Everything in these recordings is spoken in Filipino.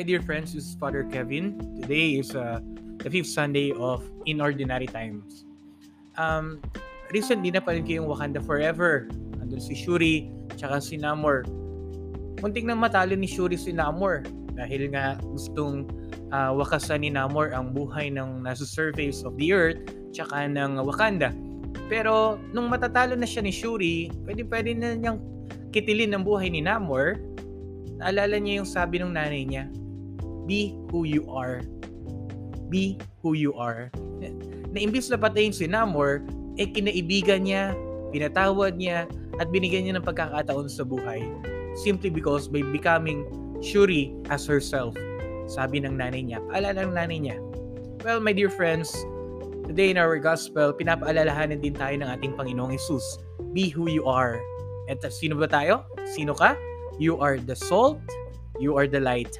Hi dear friends, this is Father Kevin. Today is uh, the fifth Sunday of In Ordinary Times. Um, recently na pa rin kayong Wakanda Forever. Andun si Shuri, tsaka si Namor. Muntik nang matalo ni Shuri si Namor dahil nga gustong uh, wakasan ni Namor ang buhay ng nasa surface of the earth tsaka ng Wakanda. Pero nung matatalo na siya ni Shuri, pwede pwede na niyang kitilin ang buhay ni Namor. Naalala niya yung sabi ng nanay niya, Be who you are. Be who you are. Na imbis na patayin si Namor, eh kinaibigan niya, pinatawad niya, at binigyan niya ng pagkakataon sa buhay. Simply because by becoming Shuri as herself. Sabi ng nanay niya. Paalala ng nanay niya. Well, my dear friends, today in our gospel, pinapaalalahanan din tayo ng ating Panginoong Yesus. Be who you are. At sino ba tayo? Sino ka? You are the salt, you are the light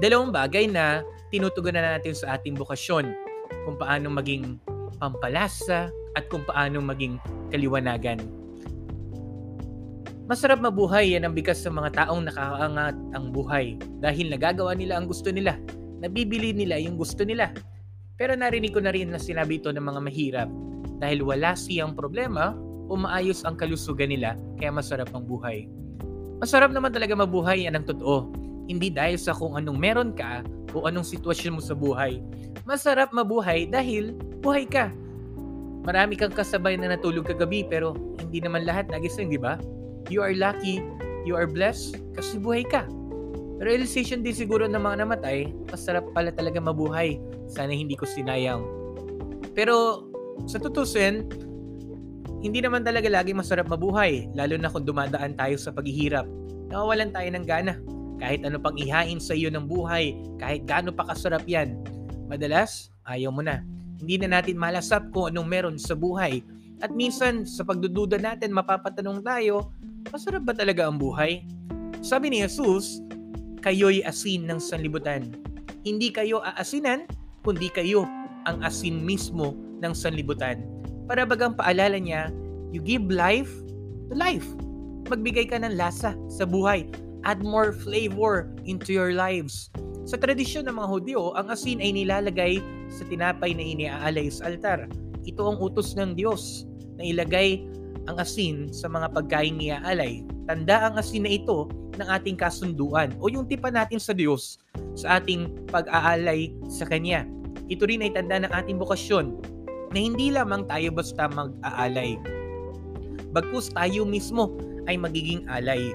dalawang bagay na tinutugunan natin sa ating bukasyon kung paano maging pampalasa at kung paano maging kaliwanagan. Masarap mabuhay yan ang bigas sa mga taong nakakaangat ang buhay dahil nagagawa nila ang gusto nila. Nabibili nila yung gusto nila. Pero narinig ko na rin na sinabi ito ng mga mahirap dahil wala siyang problema o maayos ang kalusugan nila kaya masarap ang buhay. Masarap naman talaga mabuhay yan ang totoo hindi dahil sa kung anong meron ka o anong sitwasyon mo sa buhay. Masarap mabuhay dahil buhay ka. Marami kang kasabay na natulog kagabi pero hindi naman lahat nagising, di ba? You are lucky, you are blessed kasi buhay ka. Realization din siguro ng mga namatay, masarap pala talaga mabuhay. Sana hindi ko sinayang. Pero sa tutusin, hindi naman talaga lagi masarap mabuhay, lalo na kung dumadaan tayo sa paghihirap. Nawawalan tayo ng gana kahit ano pang ihain sa iyo ng buhay, kahit gaano pa kasarap yan, madalas ayaw mo na. Hindi na natin malasap kung anong meron sa buhay. At minsan, sa pagdududa natin, mapapatanong tayo, masarap ba talaga ang buhay? Sabi ni Jesus, kayo'y asin ng sanlibutan. Hindi kayo aasinan, kundi kayo ang asin mismo ng sanlibutan. Para bagang paalala niya, you give life to life. Magbigay ka ng lasa sa buhay add more flavor into your lives. Sa tradisyon ng mga Hudyo, ang asin ay nilalagay sa tinapay na iniaalay sa altar. Ito ang utos ng Diyos na ilagay ang asin sa mga pagkain niaalay. Tanda ang asin na ito ng ating kasunduan o yung tipa natin sa Diyos sa ating pag-aalay sa Kanya. Ito rin ay tanda ng ating bukasyon na hindi lamang tayo basta mag-aalay. Bagkus tayo mismo ay magiging alay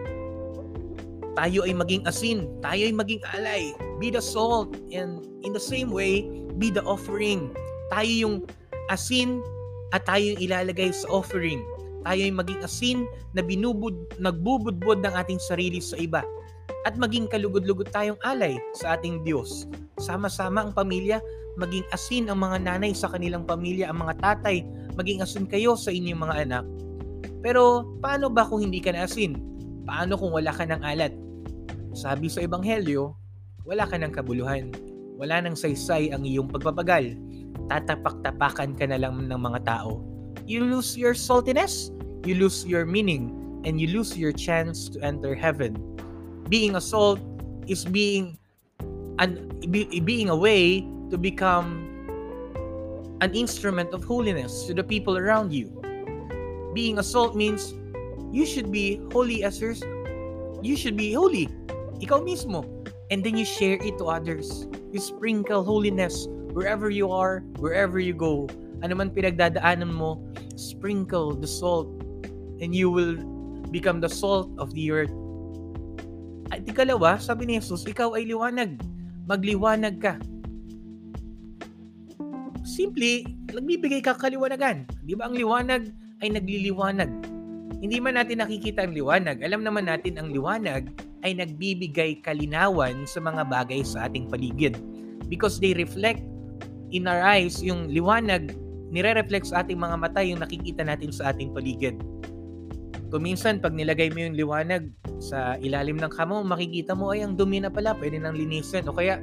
tayo ay maging asin, tayo ay maging alay. Be the salt and in the same way, be the offering. Tayo yung asin at tayo yung ilalagay sa offering. Tayo ay maging asin na binubud, nagbubudbud ng ating sarili sa iba. At maging kalugod-lugod tayong alay sa ating Diyos. Sama-sama ang pamilya, maging asin ang mga nanay sa kanilang pamilya, ang mga tatay, maging asin kayo sa inyong mga anak. Pero paano ba kung hindi ka na asin? Paano kung wala ka ng alat? Sabi sa Ebanghelyo, wala ka ng kabuluhan. Wala nang saysay ang iyong pagpapagal. Tatapak-tapakan ka na lang ng mga tao. You lose your saltiness, you lose your meaning, and you lose your chance to enter heaven. Being a salt is being an being a way to become an instrument of holiness to the people around you. Being a salt means you should be holy as yours. You should be holy. Ikaw mismo. And then you share it to others. You sprinkle holiness wherever you are, wherever you go. Ano man pinagdadaanan mo, sprinkle the salt and you will become the salt of the earth. At ikalawa, sabi ni Jesus, ikaw ay liwanag. Magliwanag ka. Simply, nagbibigay ka kaliwanagan. Di ba ang liwanag ay nagliliwanag? Hindi man natin nakikita ang liwanag. Alam naman natin ang liwanag ay nagbibigay kalinawan sa mga bagay sa ating paligid. Because they reflect in our eyes, yung liwanag, nire-reflect sa ating mga mata yung nakikita natin sa ating paligid. Kung minsan, pag nilagay mo yung liwanag sa ilalim ng kamo, makikita mo ay ang dumi na pala, pwede nang linisin. O kaya,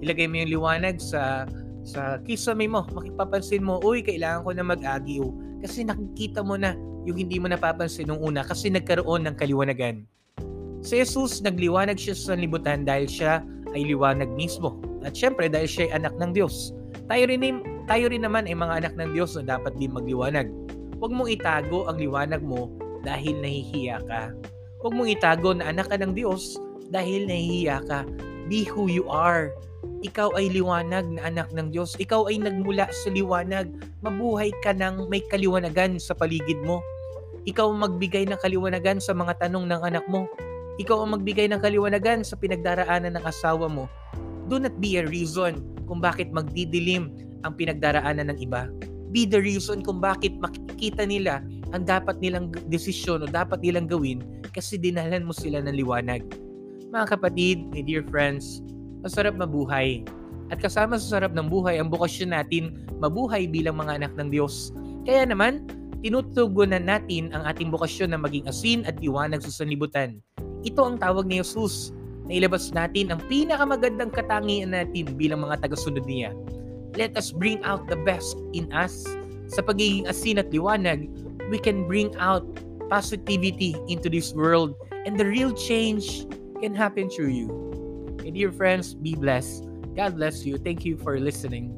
ilagay mo yung liwanag sa sa kisame mo, makipapansin mo, uy, kailangan ko na mag-agiw. Kasi nakikita mo na yung hindi mo napapansin nung una kasi nagkaroon ng kaliwanagan. Si Jesus, nagliwanag siya sa libutan dahil siya ay liwanag mismo. At syempre dahil siya ay anak ng Diyos. Tayo rin, tayo rin naman ay mga anak ng Diyos na dapat din magliwanag. Huwag mong itago ang liwanag mo dahil nahihiya ka. Huwag mong itago na anak ka ng Diyos dahil nahihiya ka. Be who you are. Ikaw ay liwanag na anak ng Diyos. Ikaw ay nagmula sa liwanag. Mabuhay ka ng may kaliwanagan sa paligid mo. Ikaw ang magbigay ng kaliwanagan sa mga tanong ng anak mo. Ikaw ang magbigay ng kaliwanagan sa pinagdaraanan ng asawa mo. Do not be a reason kung bakit magdidilim ang pinagdaraanan ng iba. Be the reason kung bakit makikita nila ang dapat nilang desisyon o dapat nilang gawin kasi dinalhan mo sila ng liwanag. Mga kapatid, my dear friends, masarap mabuhay. At kasama sa sarap ng buhay ang bukasyon natin mabuhay bilang mga anak ng Diyos. Kaya naman, tinutugunan natin ang ating bukasyon na maging asin at liwanag sa sanlibutan. Ito ang tawag ni Jesus na ilabas natin ang pinakamagandang katangian natin bilang mga tagasunod niya. Let us bring out the best in us. Sa pagiging asin at liwanag, we can bring out positivity into this world and the real change can happen through you. And dear friends, be blessed. God bless you. Thank you for listening.